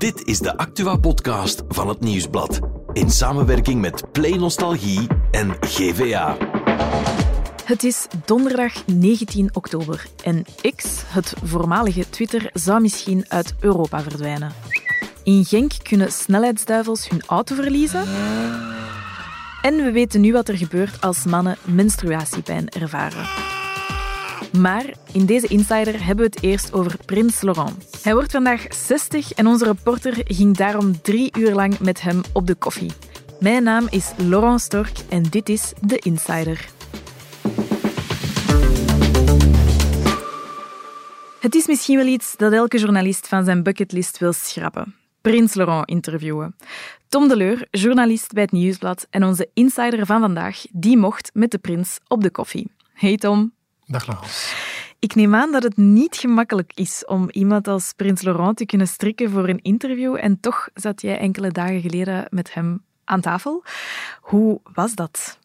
Dit is de Actua-podcast van het Nieuwsblad. In samenwerking met Play Nostalgie en GVA. Het is donderdag 19 oktober en X, het voormalige Twitter, zou misschien uit Europa verdwijnen. In Genk kunnen snelheidsduivels hun auto verliezen. En we weten nu wat er gebeurt als mannen menstruatiepijn ervaren. Maar in deze Insider hebben we het eerst over Prins Laurent. Hij wordt vandaag 60 en onze reporter ging daarom drie uur lang met hem op de koffie. Mijn naam is Laurent Stork en dit is de Insider. Het is misschien wel iets dat elke journalist van zijn bucketlist wil schrappen. Prins Laurent interviewen. Tom Deleur, journalist bij het Nieuwsblad en onze insider van vandaag, die mocht met de prins op de koffie. Hey Tom. Dag Laurence. Ik neem aan dat het niet gemakkelijk is om iemand als Prins Laurent te kunnen strikken voor een interview en toch zat jij enkele dagen geleden met hem aan tafel. Hoe was dat?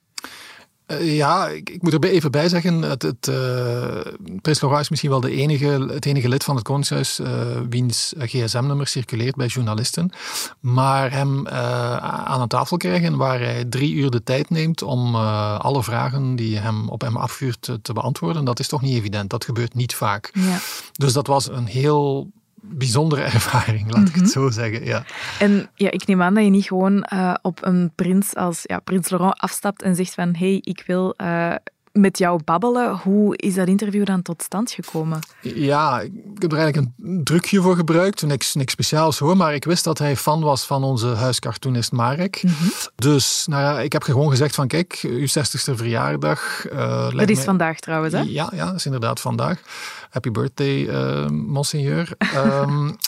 Uh, ja, ik, ik, moet er even bij zeggen, het, het uh, Prins is misschien wel de enige, het enige lid van het Koningshuis uh, wiens gsm-nummer circuleert bij journalisten. Maar hem aan een tafel krijgen waar hij drie uur de tijd neemt om alle vragen die hem op hem afvuurt te, te beantwoorden, dat is toch niet evident. Dat gebeurt niet vaak. Ja. Dus dat was een heel bijzondere ervaring, laat ik het mhm. zo zeggen. Ja. En ja, ik neem aan dat je niet gewoon uh, op een prins als ja, Prins Laurent afstapt en zegt van hé, hey, ik wil uh, met jou babbelen. Hoe is dat interview dan tot stand gekomen? Ja, ik heb er eigenlijk een drukje voor gebruikt. Niks, niks speciaals hoor, maar ik wist dat hij fan was van onze huiscartoonist Marek. Mhm. Dus nou ja, ik heb gewoon gezegd van kijk, uw 60ste verjaardag. Uh, dat is vandaag trouwens hè? Ja, ja, dat is inderdaad vandaag. Happy birthday, uh, monseigneur. um,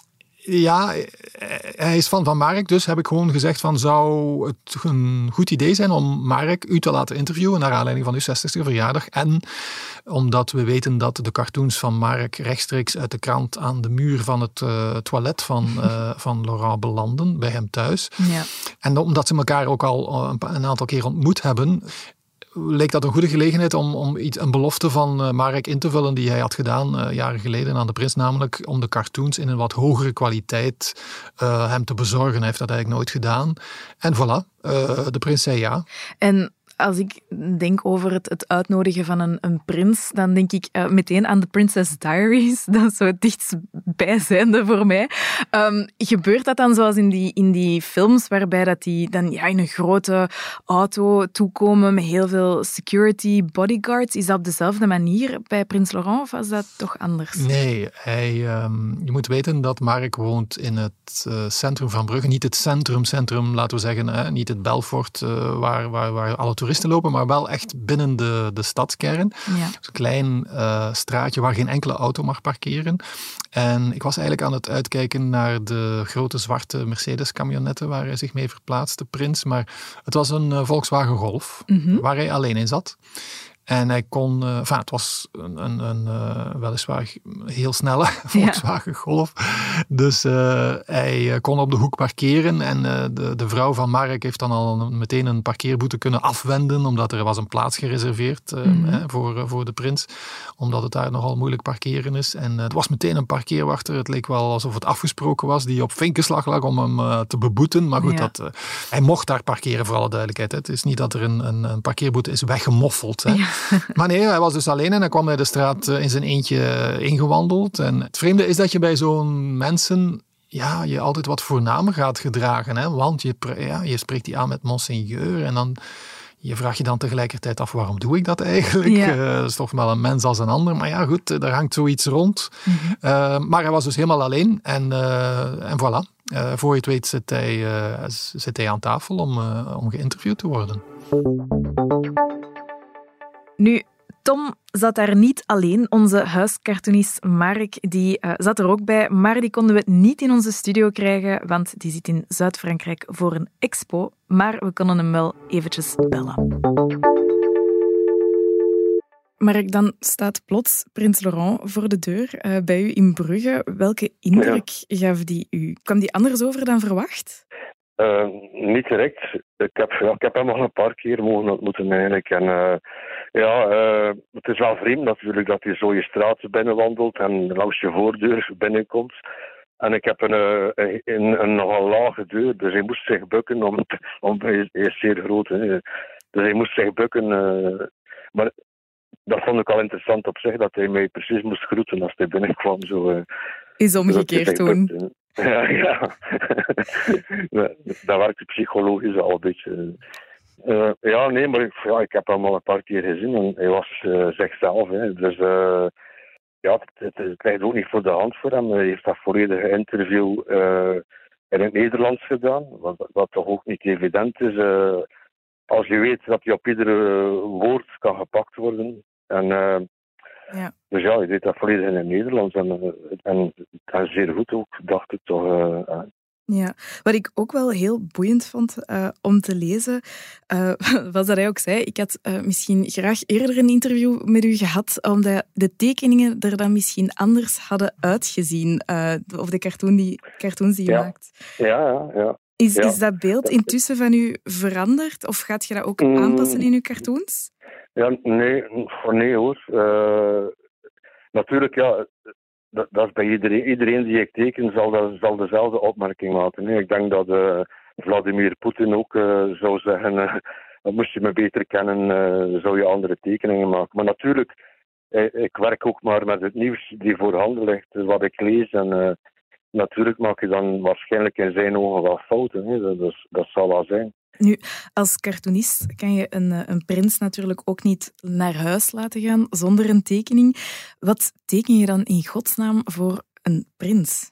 Ja, hij is fan van Marek, dus heb ik gewoon gezegd van zou het een goed idee zijn om Marek u te laten interviewen naar aanleiding van uw 60ste verjaardag. En omdat we weten dat de cartoons van Marek rechtstreeks uit de krant aan de muur van het uh, toilet van, uh, van Laurent belanden, bij hem thuis. Ja. En omdat ze elkaar ook al een, een aantal keer ontmoet hebben, leek dat een goede gelegenheid om, om iets, een belofte van uh, Marek in te vullen die hij had gedaan uh, jaren geleden aan de prins, namelijk om de cartoons in een wat hogere kwaliteit uh, hem te bezorgen. Hij heeft dat eigenlijk nooit gedaan. En voilà, de prins zei ja. En als ik denk over het, het uitnodigen van een, een prins, dan denk ik uh, meteen aan de Princess Diaries. Dat is zo het dichtstbijzijnde voor mij. Um, gebeurt dat dan zoals in die, in die films, waarbij dat die dan ja, in een grote auto toekomen met heel veel security bodyguards? Is dat op dezelfde manier bij Prins Laurent of was dat toch anders? Nee, um, je moet weten dat Mark woont in het uh, centrum van Brugge. Niet het centrum, centrum, laten we zeggen, hè, niet het Belfort uh, waar, waar, waar alle lopen, maar wel echt binnen de, de stadskern. Ja. een klein uh, straatje waar geen enkele auto mag parkeren. En ik was eigenlijk aan het uitkijken naar de grote zwarte Mercedes-camionetten waar hij zich mee verplaatste, Prins. Maar het was een uh, Volkswagen Golf, mm -hmm. waar hij alleen in zat. En hij kon, uh, enfin, het was een, een, een uh, weliswaar heel snelle Volkswagen Golf. Dus uh, hij kon op de hoek parkeren. En de, de vrouw van Mark heeft dan al meteen een parkeerboete kunnen afwenden. Omdat er was een plaats gereserveerd mm. hè, voor, voor de prins. Omdat het daar nogal moeilijk parkeren is. En het was meteen een parkeerwachter. Het leek wel alsof het afgesproken was. Die op vinkenslag lag om hem te beboeten. Maar goed, ja. dat, hij mocht daar parkeren voor alle duidelijkheid. Hè. Het is niet dat er een, een, een parkeerboete is weggemoffeld. Hè. Ja. Maar nee, hij was dus alleen en hij kwam bij de straat eh, in zijn eentje eh, ingewandeld. En het vreemde is dat je bij zo'n mensen ja, je altijd wat voornamer gaat gedragen. Hè? Want je, ja, je spreekt die aan met monseigneur en dan je vraagt je dan tegelijkertijd af, waarom doe ik dat eigenlijk? Ja. Uh, dat is toch wel een mens als een ander. Maar ja, goed, daar hangt zoiets rond. Mm -hmm. uh, maar hij was dus helemaal alleen. En, uh, en voilà. voor je het weet zit hij, zit hij aan tafel om, om geïnterviewd te worden. Nu, Tom zat daar niet alleen. Onze huiscartoonist Mark die, uh, zat er ook bij, maar die konden we niet in onze studio krijgen, want die zit in Zuid-Frankrijk voor een expo. Maar we konden hem wel eventjes bellen. Mark, dan staat plots Prins Laurent voor de deur uh, bij u in Brugge. Welke indruk ja. gaf die u? Kwam die anders over dan verwacht? Uh, niet direct. Ik heb, ja, ik heb hem nog een paar keer mogen ontmoeten eigenlijk. En ja, uh, het is wel vreemd natuurlijk dat hij zo je straat binnenwandelt en langs je voordeur binnenkomt. En ik heb een, een, een, een nogal lage deur, dus hij moest zich bukken. Om, om, hij is zeer groot, hè. dus hij moest zich bukken. Uh, maar dat vond ik al interessant op zich, dat hij mij precies moest groeten als hij binnenkwam. Zo, uh, is omgekeerd toen. Ja, ja. dat werkt psychologisch al een beetje. Uh, ja, nee, maar ik, ja, ik heb hem al een paar keer gezien en hij was uh, zichzelf. Hè. Dus uh, ja, het, het, ligt ook niet voor de hand voor hem. Hij heeft dat volledige interview in het Nederlands gedaan, wat, wat toch ook niet evident is. als je weet dat je op iedere woord kan gepakt worden. En, ja. Dus ja, je deed dat volledig in het Nederlands en, en, en zeer goed ook, dacht ik toch. Ja, wat ik ook wel heel boeiend vond uh, om te lezen, uh, was dat hij ook zei, ik had uh, misschien graag eerder een interview met u gehad, omdat de tekeningen er dan misschien anders hadden uitgezien, of de cartoon die, cartoons die je ja. maakt. Ja, ja, ja. Is, ja. is dat beeld intussen van u veranderd, of gaat je dat ook aanpassen in uw cartoons? Ja, nee, nee hoor. natuurlijk, ja, dat, dat, is bij iedereen, iedereen die ik teken zal, dat, zal dezelfde opmerking maken. Nee, ik denk dat uh, Vladimir Poetin ook uh, zou zeggen, uh, moest je me beter kennen, zou je andere tekeningen maken. Maar natuurlijk, ik werk ook maar met het nieuws die voorhanden ligt, wat ik lees. En natuurlijk maak je dan waarschijnlijk in zijn ogen wel fouten. Dat, dat, dat zal wel zijn. Nu, als cartoonist kan je een, een prins natuurlijk ook niet naar huis laten gaan zonder een tekening. Wat teken je dan in godsnaam voor een prins?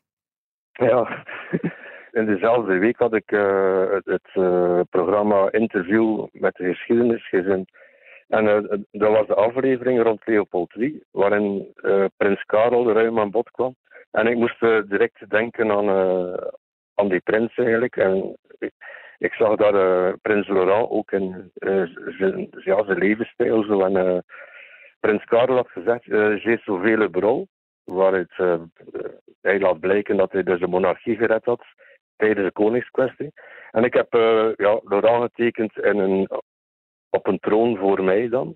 Ja, in dezelfde week had ik uh, het, uh, programma Interview met de geschiedenisgezin. En uh, dat was de aflevering rond Leopold III, waarin prins Karel ruim aan bod kwam. En ik moest direct denken aan, aan die prins eigenlijk. En zag daar uh, Prins Laurent ook in uh, zijn, ja, zijn levensstijl. Zo. En, uh, Prins Karel had gezegd, uh, j'ai sauvé le bro. Waaruit hij laat blijken dat hij dus de monarchie gered had tijdens de koningskwestie. En ik heb ja, Laurent getekend in een, op een troon voor mij dan.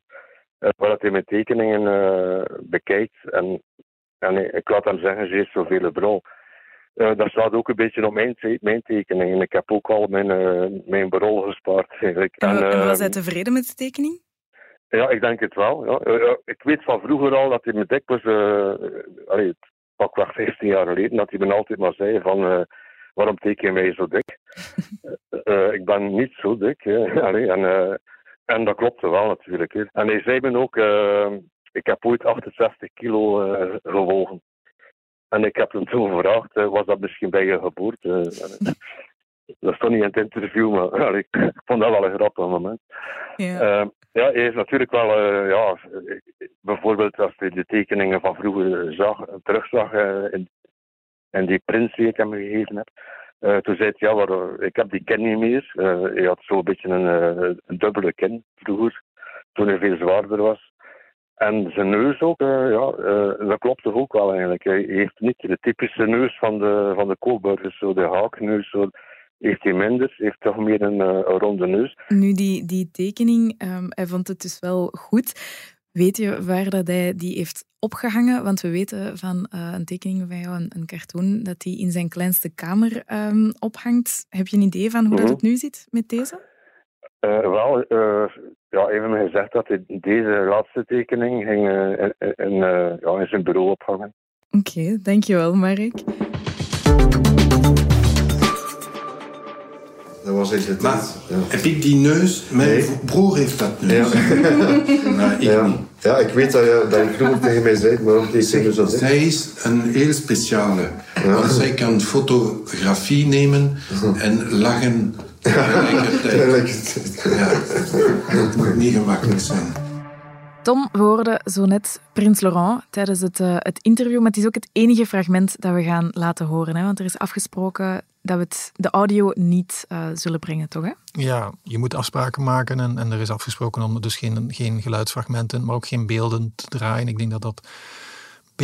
waar hij mijn tekeningen bekijkt. En, en ik laat hem zeggen, j'ai sauvé le bro. Uh, dat staat ook een beetje op mijn, mijn tekening. Ik heb ook al mijn, uh, mijn berol gespaard. Eigenlijk. En, en, en was hij tevreden met de tekening? Ja, ik denk het wel. Ja. Uh, ik weet van vroeger al dat hij me dikwijls, allee, pakweg 15 jaar geleden, dat hij me altijd maar zei van waarom teken je mij zo dik? ik ben niet zo dik. allee, en, en dat klopte wel natuurlijk. Hè. En hij zei me ook, ik heb ooit 68 kilo gewogen. En ik heb hem toen gevraagd, was dat misschien bij je geboorte? dat stond niet in het interview, maar ik vond dat wel een grappig moment. Ja, uh, ja hij is natuurlijk wel, uh, ja, bijvoorbeeld als je de tekeningen van vroeger zag, terugzag uh, in, in die prins die ik hem gegeven heb. toen zei hij, ja, waar, ik heb die kin niet meer. hij had zo'n beetje een, een dubbele kin vroeger, toen hij veel zwaarder was. En zijn neus ook, uh, ja, uh, dat klopt toch ook wel eigenlijk. Hij heeft niet de typische neus van de, van de Coburgers, zo de haakneus, zo, heeft hij minder, heeft toch meer een, een ronde neus. Nu, die, die tekening, um, hij vond het dus wel goed. Weet je waar dat hij die heeft opgehangen? Want we weten van een tekening van jou, een, een cartoon, dat hij in zijn kleinste kamer um, ophangt. Heb je een idee van hoe mm -hmm. dat het nu zit met deze? Uh, wel, uh, ja, even me gezegd dat hij deze laatste tekening ging uh, in, in, ja, in zijn bureau ophangen. Oké, okay, dankjewel Mark. Dat was echt het. Maar ja. heb ik die neus? Mijn nee. broer heeft dat neus. Ja. maar ik ja. niet. Ja, ik weet dat je, dat je vroeger tegen mij zei, maar ook tegen zo Zij is een heel speciale. Ja. Want zij kan fotografie nemen en lachen tegelijkertijd. Ja, dat moet niet gemakkelijk zijn. Tom, we hoorden zo net Prins Laurent tijdens het, uh, het interview, maar het is ook het enige fragment dat we gaan laten horen. Hè? Want er is afgesproken dat we het, de audio niet uh, zullen brengen, toch? Hè? Ja, je moet afspraken maken en, en er is afgesproken om dus geen, geen geluidsfragmenten, maar ook geen beelden te draaien. Ik denk dat dat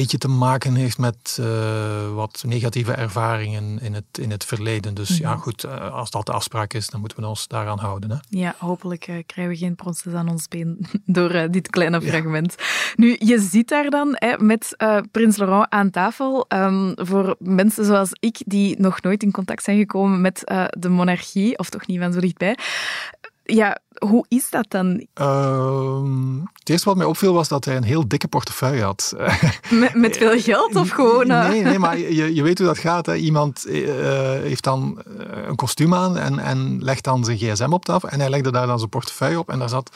beetje te maken heeft met uh, wat negatieve ervaringen in het, in het verleden. Dus mm -hmm. ja, goed, uh, als dat de afspraak is, dan moeten we ons daaraan houden. Hè? Ja, hopelijk uh, krijgen we geen pronses aan ons been door dit kleine fragment. Nu, je zit daar dan hè, met Prins Laurent aan tafel. Um, voor mensen zoals ik, die nog nooit in contact zijn gekomen met de monarchie, of toch niet van zo dichtbij. Ja, hoe is dat dan? Uh, het eerste wat mij opviel was dat hij een heel dikke portefeuille had. Met, met veel geld of gewoon? Uh... Nee, nee, maar je, je weet hoe dat gaat. Hè. Iemand uh, heeft dan een kostuum aan en, en legt dan zijn gsm op tafel en hij legde daar dan zijn portefeuille op en daar zat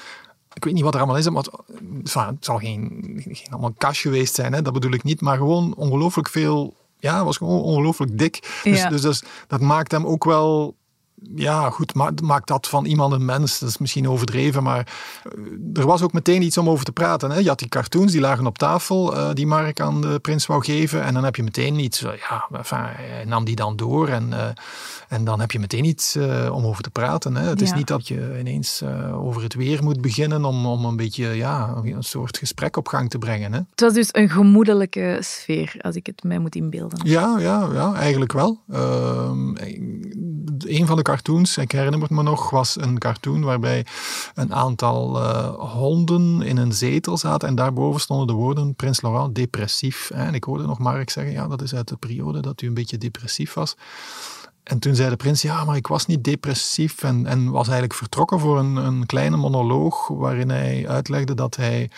ik weet niet wat er allemaal is, maar het, het zal geen, geen allemaal cash geweest zijn, hè, dat bedoel ik niet, maar gewoon ongelooflijk veel, ja, het was gewoon ongelooflijk dik. Dus, ja. dus, dus dat maakt hem ook wel ja, goed, maakt dat van iemand een mens. Dat is misschien overdreven, maar er was ook meteen iets om over te praten. Hè? Je had die cartoons, die lagen op tafel, uh, die Mark aan de prins wou geven. En dan heb je meteen iets, ja, enfin, hij nam die dan door en, uh, en dan heb je meteen iets om over te praten. Hè? Het ja. is niet dat je ineens over het weer moet beginnen om, om een beetje ja, een soort gesprek op gang te brengen. Hè? Het was dus een gemoedelijke sfeer, als ik het mij moet inbeelden. Ja, ja, ja eigenlijk wel. Ehm, een van de cartoons, ik herinner me nog, was een cartoon waarbij een aantal uh, honden in een zetel zaten en daarboven stonden de woorden Prins Laurent depressief. En ik hoorde nog Mark zeggen, ja, dat is uit de periode dat u een beetje depressief was. En toen zei de prins, ja, maar ik was niet depressief en, en was eigenlijk vertrokken voor een, een kleine monoloog waarin hij uitlegde dat hij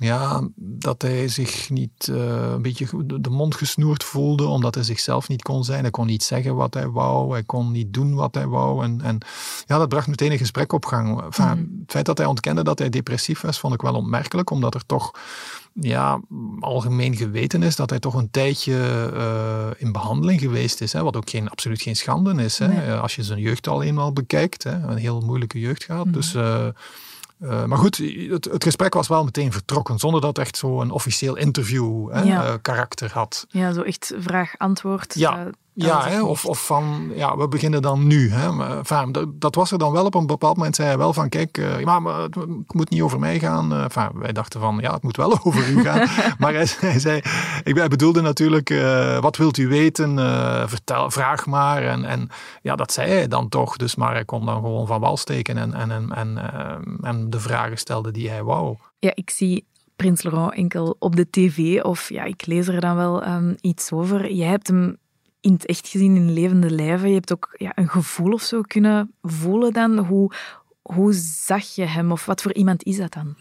ja, dat hij zich niet uh, een beetje de mond gesnoerd voelde, omdat hij zichzelf niet kon zijn. Hij kon niet zeggen wat hij wou, hij kon niet doen wat hij wou. En, en ja, dat bracht meteen een gesprek op gang. Enfin, mm. Het feit dat hij ontkende dat hij depressief was, vond ik wel opmerkelijk, omdat er toch ja, algemeen geweten is dat hij toch een tijdje uh, in behandeling geweest is. Hè, wat ook geen, absoluut geen schande is. Hè, nee. Als je zijn jeugd al eenmaal bekijkt. Hè, een heel moeilijke jeugd gehad. Mm. Dus... Uh, uh, maar goed, het, het, gesprek was wel meteen vertrokken, zonder dat het echt zo'n officieel interview hè, ja. uh, karakter had. Ja, zo echt vraag-antwoord. Ja, uh, ja hè, of, of van, ja, we beginnen dan nu. Hè. Enfin, dat, dat, was er dan wel op een bepaald moment, zei hij wel van, kijk, ja, maar het, het, moet niet over mij gaan. Enfin, wij dachten van, ja, het moet wel over u gaan. maar hij, hij, zei, ik hij bedoelde natuurlijk, wat wilt u weten? vertel, vraag maar. En, en ja, dat zei hij dan toch. Dus, maar hij kon dan gewoon van wal steken en, en, en, en, en de vragen stelde die hij wou. Ja, ik zie Prins Laurent enkel op de tv of ja, ik lees er dan wel um, iets over. Jij hebt hem in het echt gezien in levende lijven. Je hebt ook ja, een gevoel of zo kunnen voelen dan. Hoe, hoe zag je hem of wat voor iemand is dat dan?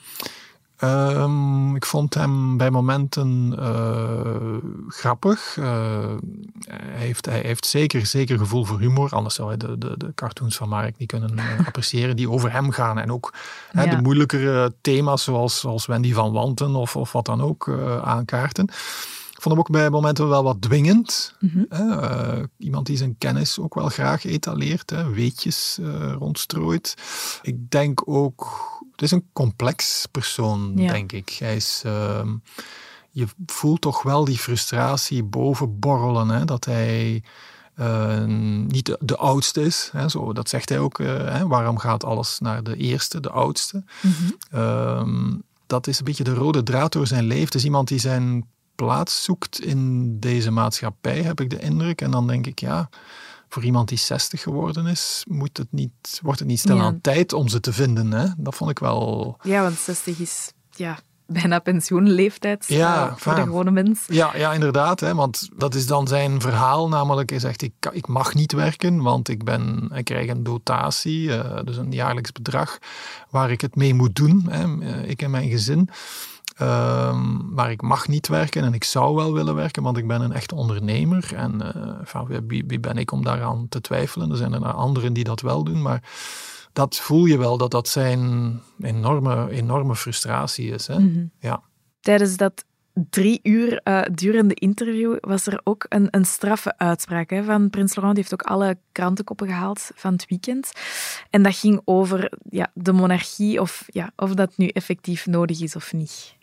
Um, ik vond hem bij momenten uh, grappig. Uh, hij, heeft, hij heeft zeker, zeker gevoel voor humor. Anders zou hij de, de, de cartoons van Mark niet kunnen uh, appreciëren die over hem gaan. En ook ja. hè, de moeilijkere thema's zoals, zoals Wendy van Wanten of, of wat dan ook aankaarten. Ik vond hem ook bij momenten wel wat dwingend. Mm -hmm. iemand die zijn kennis ook wel graag etaleert, hè, weetjes rondstrooit. Ik denk ook het is een complex persoon, ja. denk ik. Hij is, uh, je voelt toch wel die frustratie boven borrelen. Hè? Dat hij uh, niet de, de, oudste is. Hè? Zo, dat zegt hij ook. Uh, hè? Waarom gaat alles naar de eerste, de oudste? Mm -hmm. dat is een beetje de rode draad door zijn leven. Het is iemand die zijn plaats zoekt in deze maatschappij, heb ik de indruk. En dan denk ik, ja voor iemand die 60 geworden is, moet het niet, wordt het niet snel ja. aan tijd om ze te vinden. Hè? Dat vond ik wel. Ja, want 60 is ja, bijna pensioenleeftijd ja, uh, voor de gewone mens. Ja, ja inderdaad. Hè, want dat is dan zijn verhaal. Namelijk, hij zegt, ik, ik mag niet werken, want ik, ben, ik krijg een dotatie, uh, dus een jaarlijks bedrag, waar ik het mee moet doen, hè, eh, ik en mijn gezin. Um, maar ik mag niet werken en ik zou wel willen werken, want ik ben een echte ondernemer. En uh, van, wie, wie, ben ik om daaraan te twijfelen? Er zijn er anderen die dat wel doen, maar dat voel je wel dat dat zijn enorme, enorme frustratie is. Hè? Mm -hmm. ja. Tijdens dat drie uur uh, durende interview was er ook een, een straffe uitspraak hè, van Prins Laurent. Die heeft ook alle krantenkoppen gehaald van het weekend. En dat ging over ja, de monarchie, of, ja, of dat nu effectief nodig is of niet.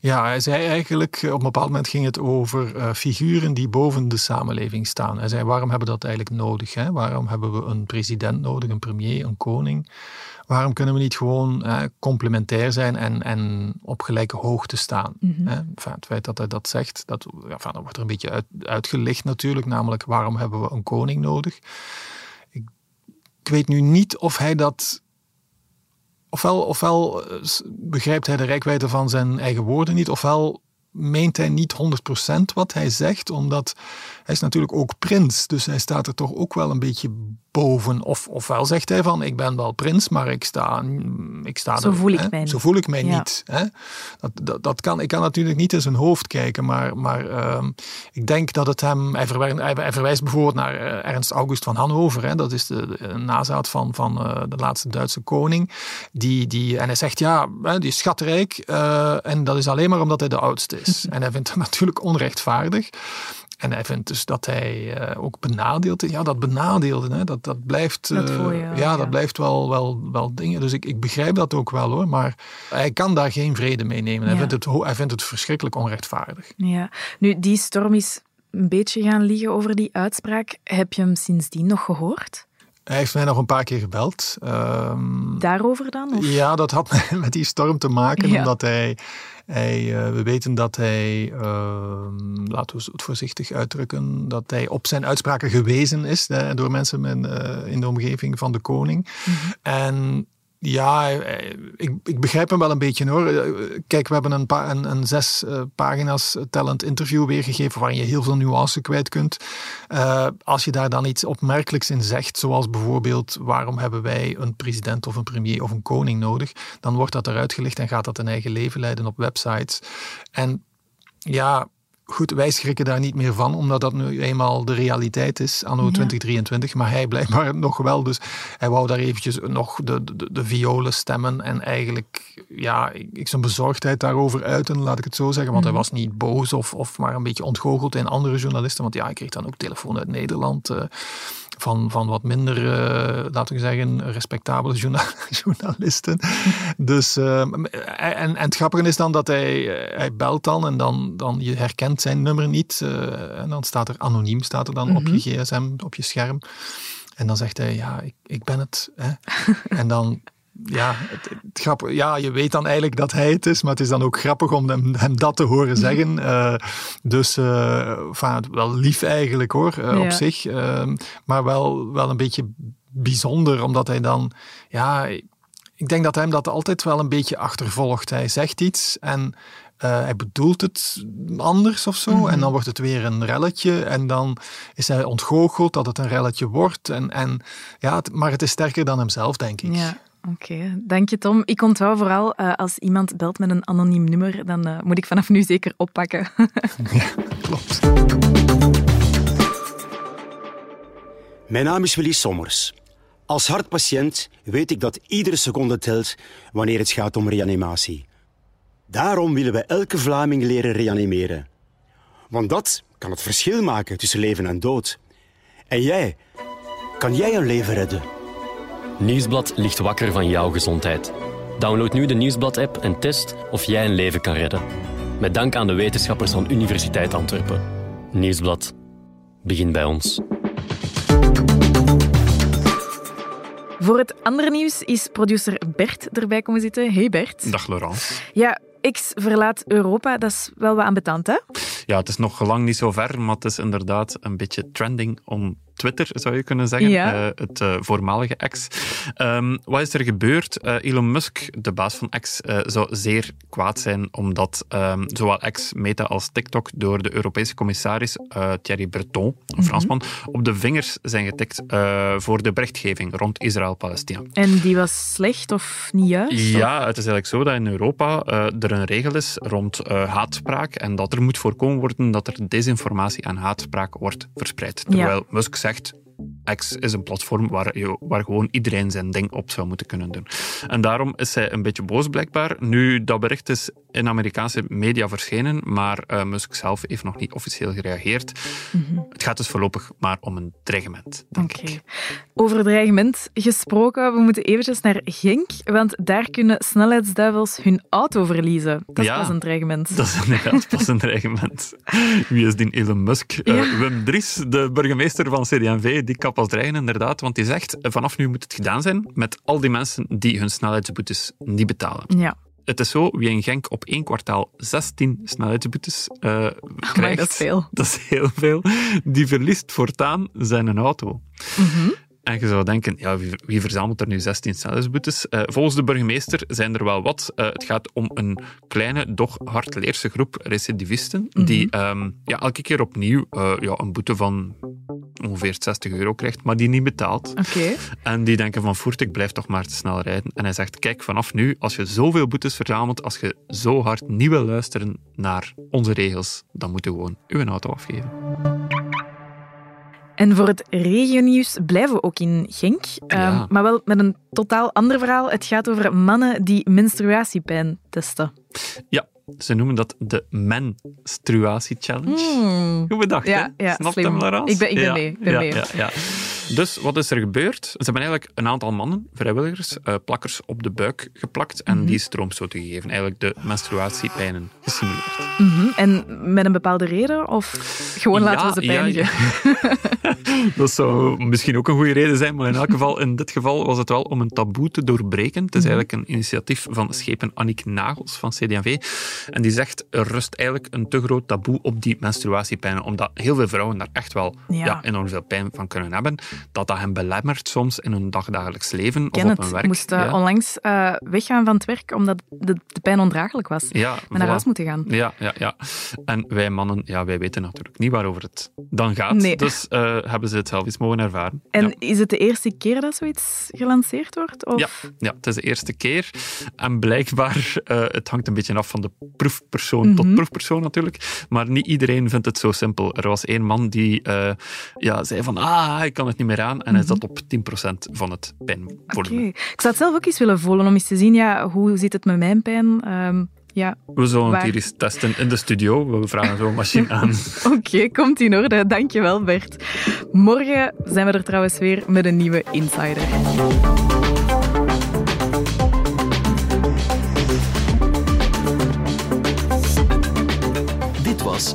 Ja, hij zei eigenlijk, op een bepaald moment ging het over uh, figuren die boven de samenleving staan. Hij zei, waarom hebben we dat eigenlijk nodig? Hè? Waarom hebben we een president nodig, een premier, een koning? Waarom kunnen we niet gewoon eh, complementair zijn en, en op gelijke hoogte staan? Mm hè? Enfin, het feit dat hij dat zegt, dat, ja, enfin, dat wordt er een beetje uit, uitgelicht natuurlijk. Namelijk, waarom hebben we een koning nodig? Ik, ik weet nu niet of hij dat ofwel, ofwel eh, begrijpt hij de rijkwijde van zijn eigen woorden niet, ofwel meent hij niet 100% wat hij zegt, omdat hij is natuurlijk ook prins. Dus hij staat er toch ook wel een beetje boven. Of, ofwel zegt hij van, ik ben wel prins, maar ik sta, ik sta zo voel ik mij Zo voel ik mij niet. Hè? Dat, dat, dat, kan, ik kan natuurlijk niet in zijn hoofd kijken, maar, maar uh, ik denk dat het hem... Hij, verwijst, hij verwijst bijvoorbeeld naar eh, Ernst August van Hannover. Hè? Dat is de, de nazaat van, van uh, de laatste Duitse koning. Die, die, en hij zegt, ja, die is schatrijk. Uh, en dat is alleen maar omdat hij de oudste is. en hij vindt het natuurlijk onrechtvaardig. En hij vindt dus dat hij uh, ook benadeeld Ja, dat benadeelde, hè, dat, dat blijft, uh, ja, ja, dat blijft wel, wel, wel dingen. Dus ik, ik begrijp dat ook wel hoor. Maar hij kan daar geen vrede mee nemen. Hij, vindt het, hij vindt het verschrikkelijk onrechtvaardig. Ja, nu die storm is een beetje gaan liggen over die uitspraak. Heb je hem sindsdien nog gehoord? Hij heeft mij nog een paar keer gebeld. Um, Daarover dan? Of? Ja, dat had met die storm te maken, ja. omdat hij hij, uh, we weten dat hij, uh, laten we het voorzichtig uitdrukken, dat hij op zijn uitspraken gewezen is hè, door mensen in, uh, in, de omgeving van de koning. Mm -hmm. En ja, ik, ik, begrijp hem wel een beetje hoor. Kijk, we hebben een, een, zes uh, pagina's tellend interview weergegeven waarin je heel veel nuance kwijt kunt. Als je daar dan iets opmerkelijks in zegt, zoals bijvoorbeeld waarom hebben wij een president of een premier of een koning nodig, dan wordt dat eruit gelicht en gaat dat een eigen leven leiden op websites. En ja, Goed, wij schrikken daar niet meer van, omdat dat nu eenmaal de realiteit is, anno ja. 2023. Maar hij blijkbaar nog wel. Dus hij wou daar eventjes nog de, de, de violen stemmen. En eigenlijk, ja, ik, zijn bezorgdheid daarover uiten, laat ik het zo zeggen. Want hij was niet boos of, of maar een beetje ontgoocheld in andere journalisten. Want ja, hij kreeg dan ook telefoon uit Nederland. Uh, van, van wat minder, uh, laten we zeggen, respectabele journal journalisten. Dus, uh, en, en het grappige is dan dat hij, hij belt dan en dan, dan je herkent zijn nummer niet. Uh, en dan staat er anoniem, staat er dan mm -hmm. op je gsm, op je scherm. En dan zegt hij, ja, ik, ik ben het. Hè. en dan ja, het, het grappig, ja, je weet dan eigenlijk dat hij het is, maar het is dan ook grappig om hem, hem dat te horen zeggen. Uh, dus uh, enfin, wel lief eigenlijk hoor, uh, ja. op zich. maar wel, wel een beetje bijzonder, omdat hij dan, ja, ik denk dat hem dat altijd wel een beetje achtervolgt. Hij zegt iets en uh, hij bedoelt het anders of zo. Mm -hmm. En dan wordt het weer een relletje. En dan is hij ontgoocheld dat het een relletje wordt. En, en, ja, het, maar het is sterker dan hemzelf, denk ik. Ja. Oké, okay. dank je Tom. Ik onthoud vooral, uh, als iemand belt met een anoniem nummer, dan uh, moet ik vanaf nu zeker oppakken. ja, klopt. Mijn naam is Willy Sommers. Als hartpatiënt weet ik dat iedere seconde telt wanneer het gaat om reanimatie. Daarom willen we elke Vlaming leren reanimeren. Want dat kan het verschil maken tussen leven en dood. En jij, kan jij een leven redden? Nieuwsblad ligt wakker van jouw gezondheid. Download nu de Nieuwsblad-app en test of jij een leven kan redden. Met dank aan de wetenschappers van Universiteit Antwerpen. Nieuwsblad. Begin bij ons. Voor het andere nieuws is producer Bert erbij komen zitten. Hey Bert. Dag Laurent. Ja, X verlaat Europa, dat is wel wat ambetant, hè? Ja, het is nog lang niet zo ver, maar het is inderdaad een beetje trending on Twitter, zou je kunnen zeggen. Ja. Uh, het uh, voormalige X. Um, wat is er gebeurd? Uh, Elon Musk, de baas van X, zou zeer kwaad zijn omdat um, zowel X, Meta als TikTok door de Europese commissaris Thierry Breton, een mm -hmm. Fransman, op de vingers zijn getikt voor de berichtgeving rond Israël-Palestina. En die was slecht of niet juist? Ja, het is eigenlijk zo dat in Europa er een regel is rond haatspraak en dat er moet voorkomen worden dat er desinformatie en haatspraak wordt verspreid. Terwijl ja. Musk zegt X is een platform waar, je, waar gewoon iedereen zijn ding op zou moeten kunnen doen. En daarom is zij een beetje boos blijkbaar. Nu, dat bericht is in Amerikaanse media verschenen, maar uh, Musk zelf heeft nog niet officieel gereageerd. Mhm. Het gaat dus voorlopig maar om een dreigement, denk ik. Over dreigement gesproken, we moeten eventjes naar Genk, want daar kunnen snelheidsduivels hun auto verliezen. Dat is pas een dreigement. Dat is inderdaad pas een dreigement. Wie is die Elon Musk? Uh, Wim Dries, de burgemeester van CD&V, die kan pas dreigen inderdaad, want die zegt vanaf nu moet het gedaan zijn met al die mensen die hun snelheidsboetes niet betalen. Ja. Het is zo, wie in Genk op één kwartaal 16 snelheidsboetes uh, krijgt, dat is veel. Dat is heel veel. Die verliest voortaan zijn auto. Mm en je zou denken, ja, wie, wie verzamelt er nu 16 snelheidsboetes? Uh, volgens de burgemeester zijn er wel wat. Uh, het gaat om een kleine, doch hardleerse groep recidivisten die mhm. um, ja, elke keer opnieuw uh, ja, een boete van ongeveer 60 euro krijgt, maar die niet betaalt. Okay. En die denken van, voert, ik blijf toch maar te snel rijden. En hij zegt, kijk, vanaf nu, als je zoveel boetes verzamelt, als je zo hard niet wil luisteren naar onze regels, dan moet je gewoon uw auto afgeven. En voor het regionieuws blijven we ook in Genk. Ehm, maar wel met een totaal ander verhaal. Het gaat over mannen die menstruatiepijn testen. Ja, ze noemen dat de Menstruatie Challenge. Hmm. Hoe bedacht, ja, hè? Ja, Snapt hem, Laurence? Ik ben, ik ben mee. Ik ben ja, mee. Ja, dus wat is er gebeurd? Ze hebben eigenlijk een aantal mannen, vrijwilligers, uh, plakkers op de buik geplakt en mm -hmm. die stroomstoten gegeven. Eigenlijk de menstruatiepijnen gesimuleerd. Mm -hmm. En met een bepaalde reden? Of gewoon laten we ze pijnigen? dat zou misschien ook een goede reden zijn, maar in elk geval, in dit geval was het wel om een taboe te doorbreken. Het is mhm. eigenlijk een initiatief van schepen Annick Nagels van CD&V. En die zegt, er rust eigenlijk een te groot taboe op die menstruatiepijnen, omdat heel veel vrouwen daar echt wel ja. Ja, enorm veel pijn van kunnen hebben dat dat hen belemmert soms in hun dagdagelijks leven Ken of het. op hun werk. moest uh, onlangs uh, weggaan van het werk omdat de, de pijn ondraaglijk was. Ja, en naar huis moeten gaan. Ja, ja, ja. En wij mannen, ja, wij weten natuurlijk niet waarover het dan gaat. Nee. Dus uh, hebben ze het zelf eens mogen ervaren. En ja. is het de eerste keer dat zoiets gelanceerd wordt? Of? Ja, ja, het is de eerste keer. En blijkbaar, het hangt een beetje af van de proefpersoon mm -hmm. tot proefpersoon natuurlijk. Maar niet iedereen vindt het zo simpel. Er was één man die ja, zei van, ah, ik kan het niet meer aan. En hij zat op 10% van het pijnvolume. Okay. Ik zou het zelf ook eens willen voelen om eens te zien, ja, hoe zit het met mijn pijn? Um, ja, we zullen waar... het hier eens testen in de studio. We vragen zo'n machine aan. Oké, okay, komt in orde. Dankjewel, Bert. Morgen zijn we er trouwens weer met een nieuwe Insider. Dit was